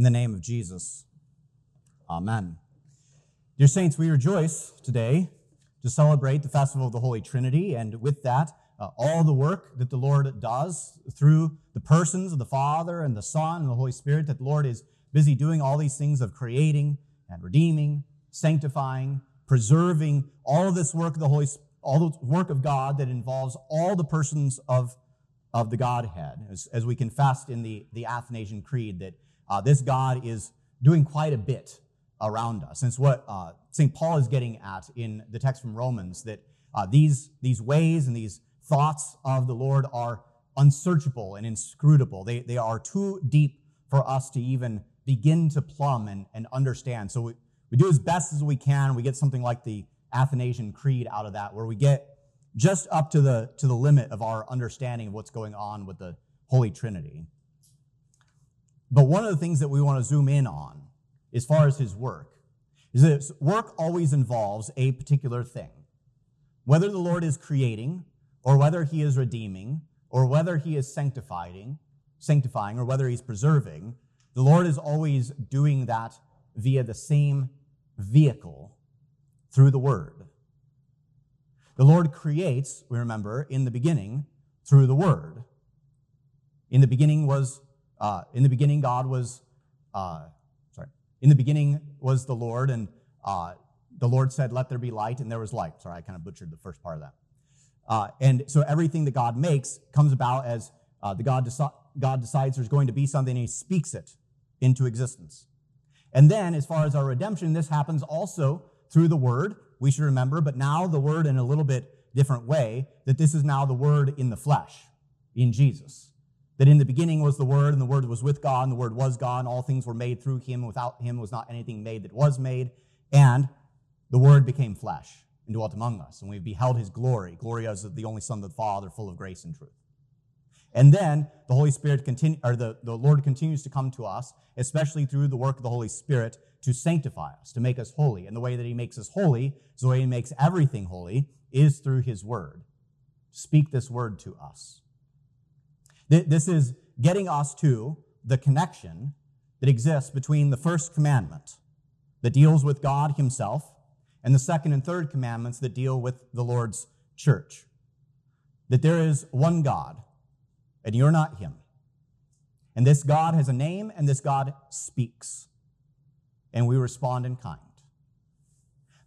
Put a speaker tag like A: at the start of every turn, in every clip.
A: In the name of Jesus, Amen. Dear Saints, we rejoice today to celebrate the festival of the Holy Trinity, and with that, uh, all the work that the Lord does through the persons of the Father and the Son and the Holy Spirit, that the Lord is busy doing all these things of creating and redeeming, sanctifying, preserving, all of this work of the Holy all the work of God that involves all the persons of, of the Godhead, as, as we confessed in the, the Athanasian Creed, that uh, this God is doing quite a bit around us. And it's what uh, St. Paul is getting at in the text from Romans that uh, these, these ways and these thoughts of the Lord are unsearchable and inscrutable. They, they are too deep for us to even begin to plumb and, and understand. So we, we do as best as we can. We get something like the Athanasian Creed out of that, where we get just up to the, to the limit of our understanding of what's going on with the Holy Trinity. But one of the things that we want to zoom in on, as far as his work, is that work always involves a particular thing. Whether the Lord is creating, or whether he is redeeming, or whether he is sanctifying, sanctifying, or whether he's preserving, the Lord is always doing that via the same vehicle through the Word. The Lord creates, we remember, in the beginning through the Word. In the beginning was uh, in the beginning, God was, uh, sorry, in the beginning was the Lord, and uh, the Lord said, Let there be light, and there was light. Sorry, I kind of butchered the first part of that. Uh, and so everything that God makes comes about as uh, the God, deci- God decides there's going to be something, and He speaks it into existence. And then, as far as our redemption, this happens also through the Word. We should remember, but now the Word in a little bit different way, that this is now the Word in the flesh, in Jesus that in the beginning was the Word, and the Word was with God, and the Word was God, and all things were made through him. Without him was not anything made that was made. And the Word became flesh and dwelt among us, and we beheld his glory, glory as the only Son of the Father, full of grace and truth. And then the Holy Spirit continue, or the, the Lord continues to come to us, especially through the work of the Holy Spirit, to sanctify us, to make us holy. And the way that He makes us holy, the way He makes everything holy, is through His Word. Speak this word to us. This is getting us to the connection that exists between the first commandment that deals with God Himself and the second and third commandments that deal with the Lord's church. That there is one God, and you're not Him. And this God has a name, and this God speaks. And we respond in kind.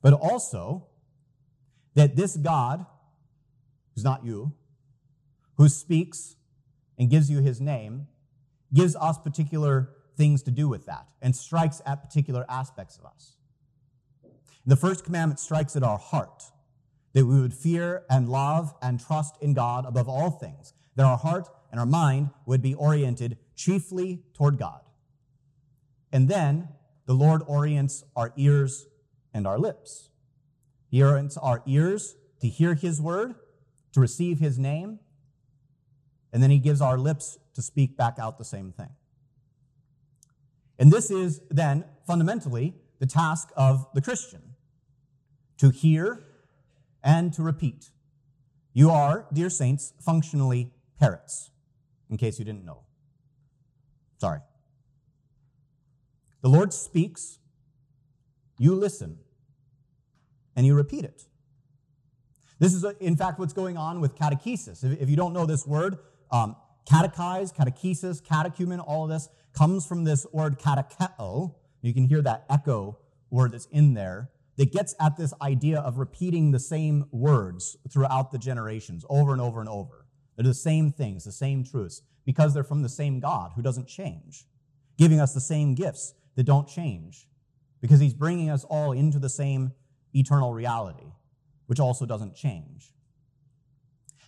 A: But also, that this God, who's not you, who speaks and gives you his name, gives us particular things to do with that and strikes at particular aspects of us. The first commandment strikes at our heart that we would fear and love and trust in God above all things, that our heart and our mind would be oriented chiefly toward God. And then the Lord orients our ears and our lips. He orients our ears to hear His word, to receive His name, and then he gives our lips to speak back out the same thing. And this is then fundamentally the task of the Christian to hear and to repeat. You are, dear saints, functionally parrots, in case you didn't know. Sorry. The Lord speaks, you listen, and you repeat it. This is, in fact, what's going on with catechesis. If you don't know this word, um, catechize, catechesis, catechumen, all of this comes from this word katecheo. You can hear that echo word that's in there that gets at this idea of repeating the same words throughout the generations over and over and over. They're the same things, the same truths, because they're from the same God who doesn't change, giving us the same gifts that don't change, because he's bringing us all into the same eternal reality, which also doesn't change.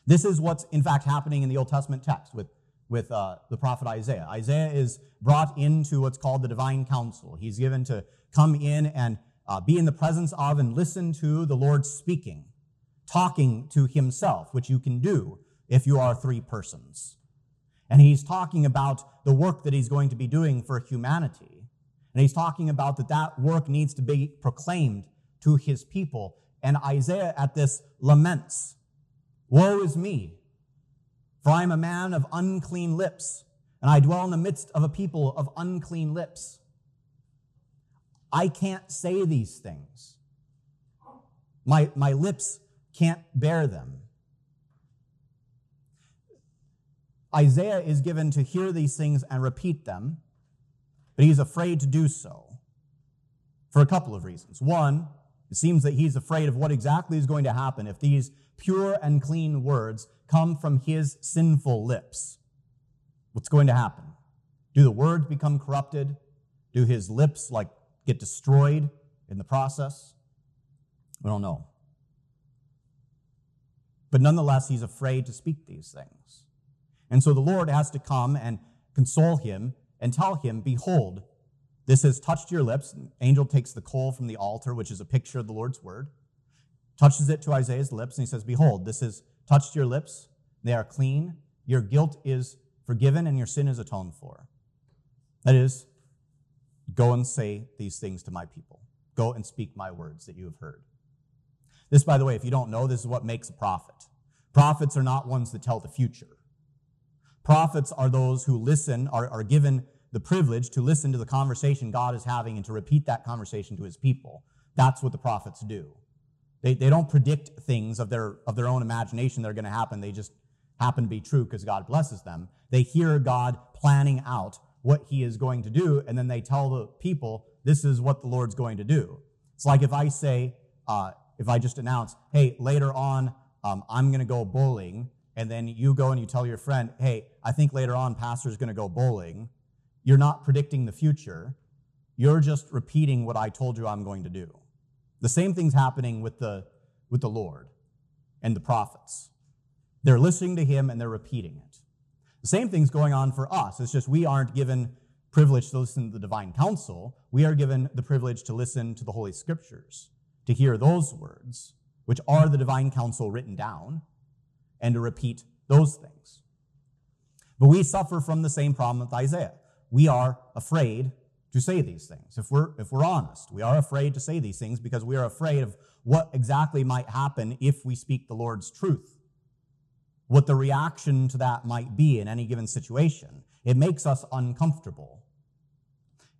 A: This is what's in fact happening in the Old Testament text with with uh, the prophet Isaiah. Isaiah is brought into what's called the divine council. He's given to come in and uh, be in the presence of and listen to the Lord speaking, talking to himself, which you can do if you are three persons. And he's talking about the work that he's going to be doing for humanity. And he's talking about that that work needs to be proclaimed to his people. And Isaiah at this laments, Woe is me, for I am a man of unclean lips, and I dwell in the midst of a people of unclean lips. I can't say these things. My, my lips can't bear them. Isaiah is given to hear these things and repeat them, but he's afraid to do so for a couple of reasons. One, it seems that he's afraid of what exactly is going to happen if these pure and clean words come from his sinful lips. What's going to happen? Do the words become corrupted? Do his lips like get destroyed in the process? We don't know. But nonetheless, he's afraid to speak these things. And so the Lord has to come and console him and tell him, Behold, this has touched your lips. Angel takes the coal from the altar, which is a picture of the Lord's word, touches it to Isaiah's lips, and he says, Behold, this has touched your lips. They are clean. Your guilt is forgiven, and your sin is atoned for. That is, go and say these things to my people. Go and speak my words that you have heard. This, by the way, if you don't know, this is what makes a prophet. Prophets are not ones that tell the future. Prophets are those who listen, are, are given the privilege to listen to the conversation God is having and to repeat that conversation to his people. That's what the prophets do. They, they don't predict things of their, of their own imagination that are going to happen. They just happen to be true because God blesses them. They hear God planning out what he is going to do, and then they tell the people, this is what the Lord's going to do. It's like if I say, uh, if I just announce, hey, later on, um, I'm going to go bowling, and then you go and you tell your friend, hey, I think later on pastor's going to go bowling, you're not predicting the future. You're just repeating what I told you I'm going to do. The same thing's happening with the, with the Lord and the prophets. They're listening to him and they're repeating it. The same thing's going on for us. It's just we aren't given privilege to listen to the divine counsel. We are given the privilege to listen to the Holy Scriptures, to hear those words, which are the divine counsel written down, and to repeat those things. But we suffer from the same problem with Isaiah. We are afraid to say these things. If we're, if we're honest, we are afraid to say these things because we are afraid of what exactly might happen if we speak the Lord's truth, what the reaction to that might be in any given situation. It makes us uncomfortable.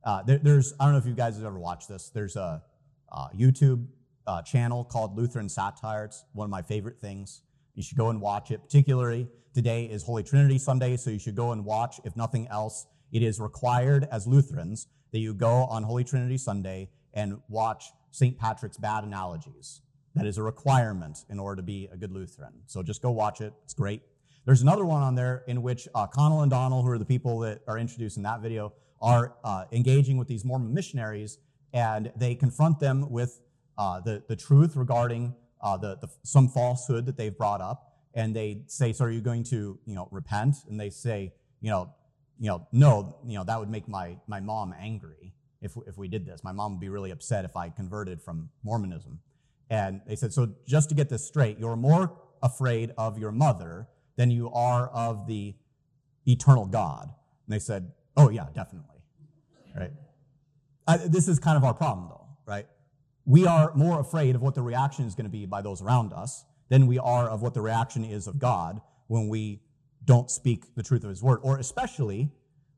A: Uh, there, there's, I don't know if you guys have ever watched this. There's a uh, YouTube uh, channel called Lutheran Satire. It's one of my favorite things. You should go and watch it. Particularly today is Holy Trinity Sunday, so you should go and watch, if nothing else. It is required as Lutherans that you go on Holy Trinity Sunday and watch St. Patrick's bad analogies. That is a requirement in order to be a good Lutheran. So just go watch it. It's great. There's another one on there in which uh, Connell and Donald, who are the people that are introduced in that video, are uh, engaging with these Mormon missionaries, and they confront them with uh, the, the truth regarding uh, the, the, some falsehood that they've brought up, and they say, "So are you going to, you know, repent?" And they say, "You know, you know, no, you know, that would make my my mom angry if if we did this. My mom would be really upset if I converted from Mormonism." And they said, "So just to get this straight, you're more afraid of your mother than you are of the eternal God." And they said, "Oh yeah, definitely." Right. I, this is kind of our problem, though, right? we are more afraid of what the reaction is going to be by those around us than we are of what the reaction is of God when we don't speak the truth of his word or especially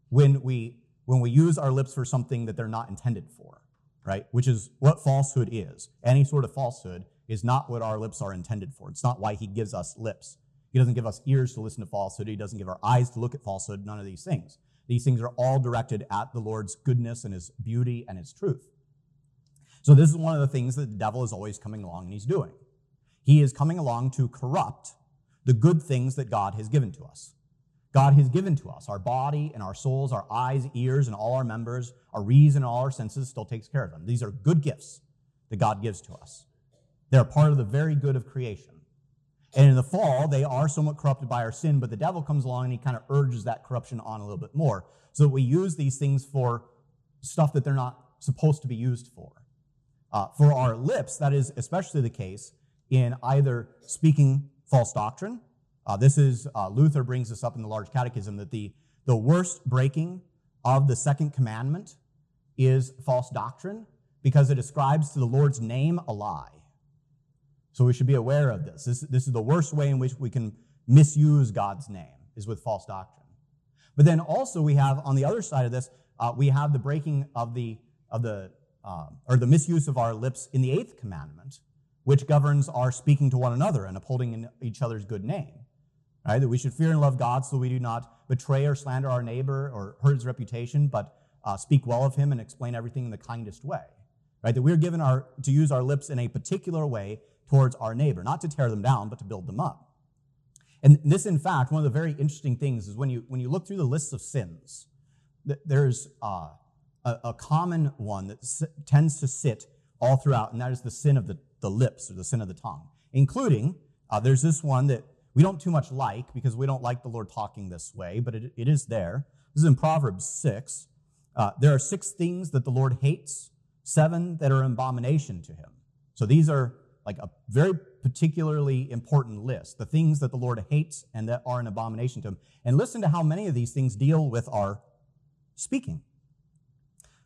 A: when we when we use our lips for something that they're not intended for right? Which is what falsehood is. Any sort of falsehood is not what our lips are intended for. It's not why he gives us lips. He doesn't give us ears to listen to falsehood. He doesn't give our eyes to look at falsehood. None of these things. These things are all directed at the lord's goodness and his beauty and his truth. So, this is one of the things that the devil is always coming along and he's doing. He is coming along to corrupt the good things that God has given to us. God has given to us our body and our souls, our eyes, ears, and all our members, our reason, all our senses still takes care of them. These are good gifts that God gives to us. They're part of the very good of creation. And in the fall, they are somewhat corrupted by our sin, but the devil comes along and he kind of urges that corruption on a little bit more. So that we use these things for stuff that they're not supposed to be used for. Uh, for our lips, that is especially the case in either speaking false doctrine. Uh, this is, uh, Luther brings this up in the Large Catechism, that the, the worst breaking of the second commandment is false doctrine because it ascribes to the Lord's name a lie. So we should be aware of this. This, this is the worst way in which we can misuse God's name, is with false doctrine. But then also we have, on the other side of this, uh, we have the breaking of the, of the uh, or the misuse of our lips in the eighth commandment, which governs our speaking to one another and upholding in each other's good name. Right? That we should fear and love God so we do not betray or slander our neighbor or hurt his reputation, but uh, speak well of him and explain everything in the kindest way. Right? That we're given our, to use our lips in a particular way towards our neighbor, not to tear them down, but to build them up. And this, in fact, one of the very interesting things is when you, when you look through the lists of sins, there's uh, a, a, common one that s- tends to sit all throughout, and that is the sin of the, the lips or the sin of the tongue, including uh, there's this one that we don't too much like because we don't like the Lord talking this way, but it, it is there. This is in Proverbs 6. Uh, there are six things that the Lord hates, seven that are an abomination to him. So these are like a very particularly important list, the things that the Lord hates and that are an abomination to him. And listen to how many of these things deal with our speaking.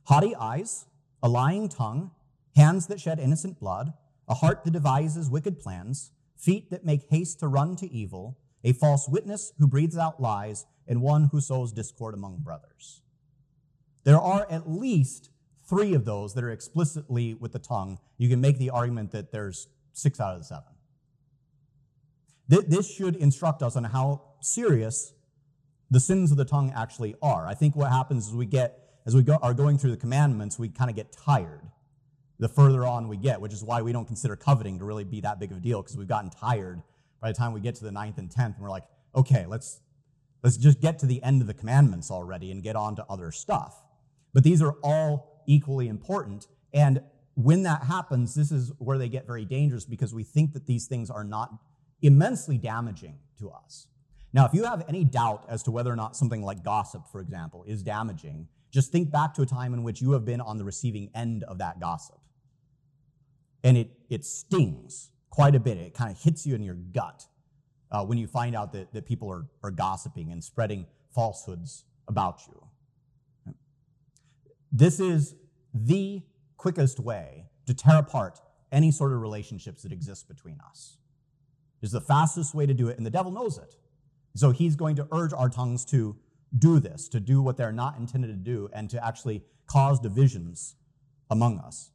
A: Haughty eyes, a lying tongue, hands that shed innocent blood, a heart that devises wicked plans, feet that make haste to run to evil, a false witness who breathes out lies, and one who sows discord among brothers. There are at least three of those that are explicitly with the tongue. You can make the argument that there's six out of the seven. This should instruct us on how serious the sins of the tongue actually are. I think what happens is we get, as we go, are going through the commandments, we kind of get tired the further on we get, which is why we don't consider coveting to really be that big of a deal because we've gotten tired by the time we get to the ninth and tenth, and we're like, okay, let's let's just get to the end of the commandments already and get on to other stuff. But these are all equally important, and when that happens, this is where they get very dangerous because we think that these things are not immensely damaging to us. Now, if you have any doubt as to whether or not something like gossip, for example, is damaging, just think back to a time in which you have been on the receiving end of that gossip and it, it stings quite a bit. It kind of hits you in your gut uh, when you find out that, that people are, are gossiping and spreading falsehoods about you. This is the quickest way to tear apart any sort of relationships that exist between us. It's the fastest way to do it, and the devil knows it. So he's going to urge our tongues to do this, to do what they're not intended to do, and to actually cause divisions among us.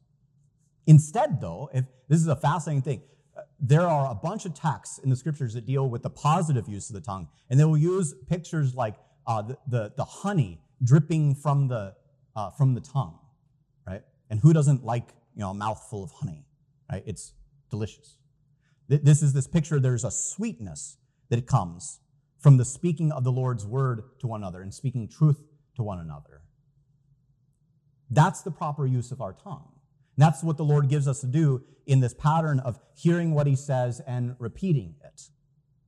A: Instead, though, if this is a fascinating thing, uh, there are a bunch of texts in the scriptures that deal with the positive use of the tongue, and they will use pictures like uh, the, the, the, honey dripping from the, uh, from the tongue, right? And who doesn't like you know, a mouthful of honey, right? It's delicious. This is this picture, there's a sweetness that comes from the speaking of the Lord's word to one another and speaking truth to one another. That's the proper use of our tongue. And that's what the Lord gives us to do in this pattern of hearing what he says and repeating it.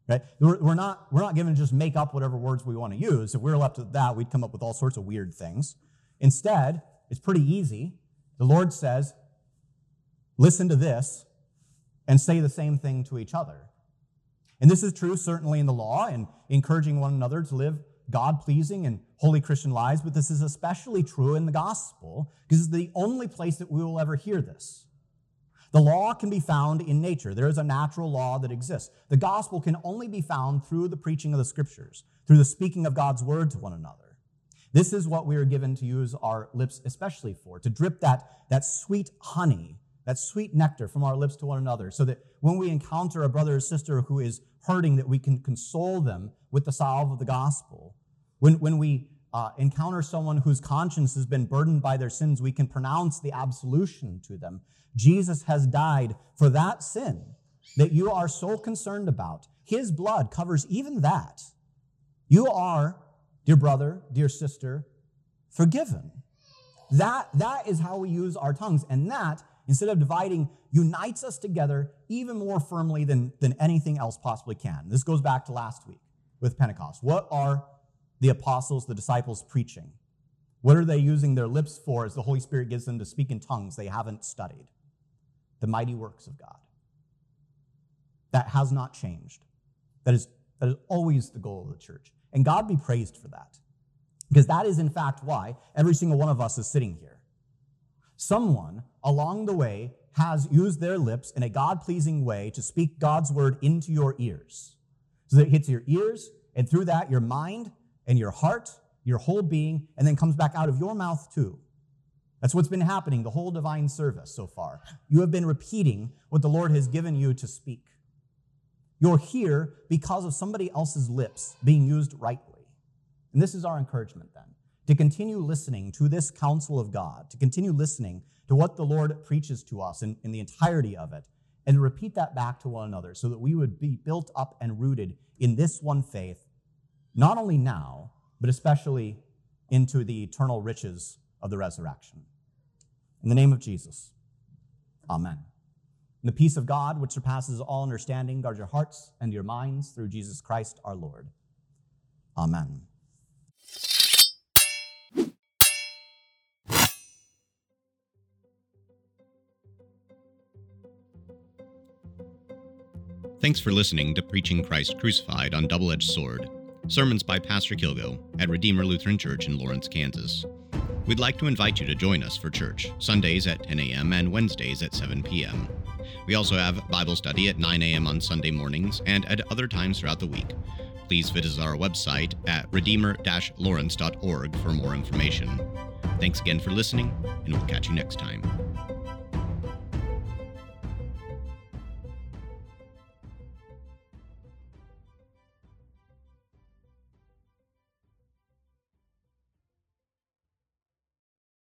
A: Right? We're not, we're not given to just make up whatever words we want to use. If we were left with that, we'd come up with all sorts of weird things. Instead, it's pretty easy. The Lord says, listen to this and say the same thing to each other. And this is true certainly in the law and encouraging one another to live God pleasing and holy Christian lives, but this is especially true in the gospel because it's the only place that we will ever hear this. The law can be found in nature. There is a natural law that exists. The gospel can only be found through the preaching of the scriptures, through the speaking of God's word to one another. This is what we are given to use our lips especially for, to drip that, that sweet honey, that sweet nectar from our lips to one another, so that when we encounter a brother or sister who is hurting, that we can console them with the salve of the gospel when, when we uh, encounter someone whose conscience has been burdened by their sins, we can pronounce the absolution to them. Jesus has died for that sin that you are so concerned about. His blood covers even that. You are, dear brother, dear sister, forgiven. That, that is how we use our tongues. And that, instead of dividing unites us together even more firmly than, than anything else possibly can. This goes back to last week with Pentecost. What are the apostles, the disciples preaching? What are they using their lips for as the Holy Spirit gives them to speak in tongues they haven't studied? The mighty works of God. That has not changed. That is, that is always the goal of the church. And God be praised for that. Because that is, in fact, why every single one of us is sitting here. Someone along the way has used their lips in a God pleasing way to speak God's word into your ears. So that it hits your ears, and through that, your mind and your heart, your whole being, and then comes back out of your mouth too. That's what's been happening the whole divine service so far. You have been repeating what the Lord has given you to speak. You're here because of somebody else's lips being used rightly. And this is our encouragement then to continue listening to this counsel of God, to continue listening to what the Lord preaches to us in, in the entirety of it, and to repeat that back to one another so that we would be built up and rooted in this one faith, not only now, but especially into the eternal riches of the resurrection. In the name of Jesus, amen. And the peace of God, which surpasses all understanding, guard your hearts and your minds through Jesus Christ our Lord. Amen.
B: Thanks for listening to Preaching Christ Crucified on Double Edged Sword, sermons by Pastor Kilgo at Redeemer Lutheran Church in Lawrence, Kansas. We'd like to invite you to join us for church, Sundays at 10 a.m. and Wednesdays at 7 p.m. We also have Bible study at 9 a.m. on Sunday mornings and at other times throughout the week. Please visit our website at redeemer lawrence.org for more information. Thanks again for listening, and we'll catch you next time.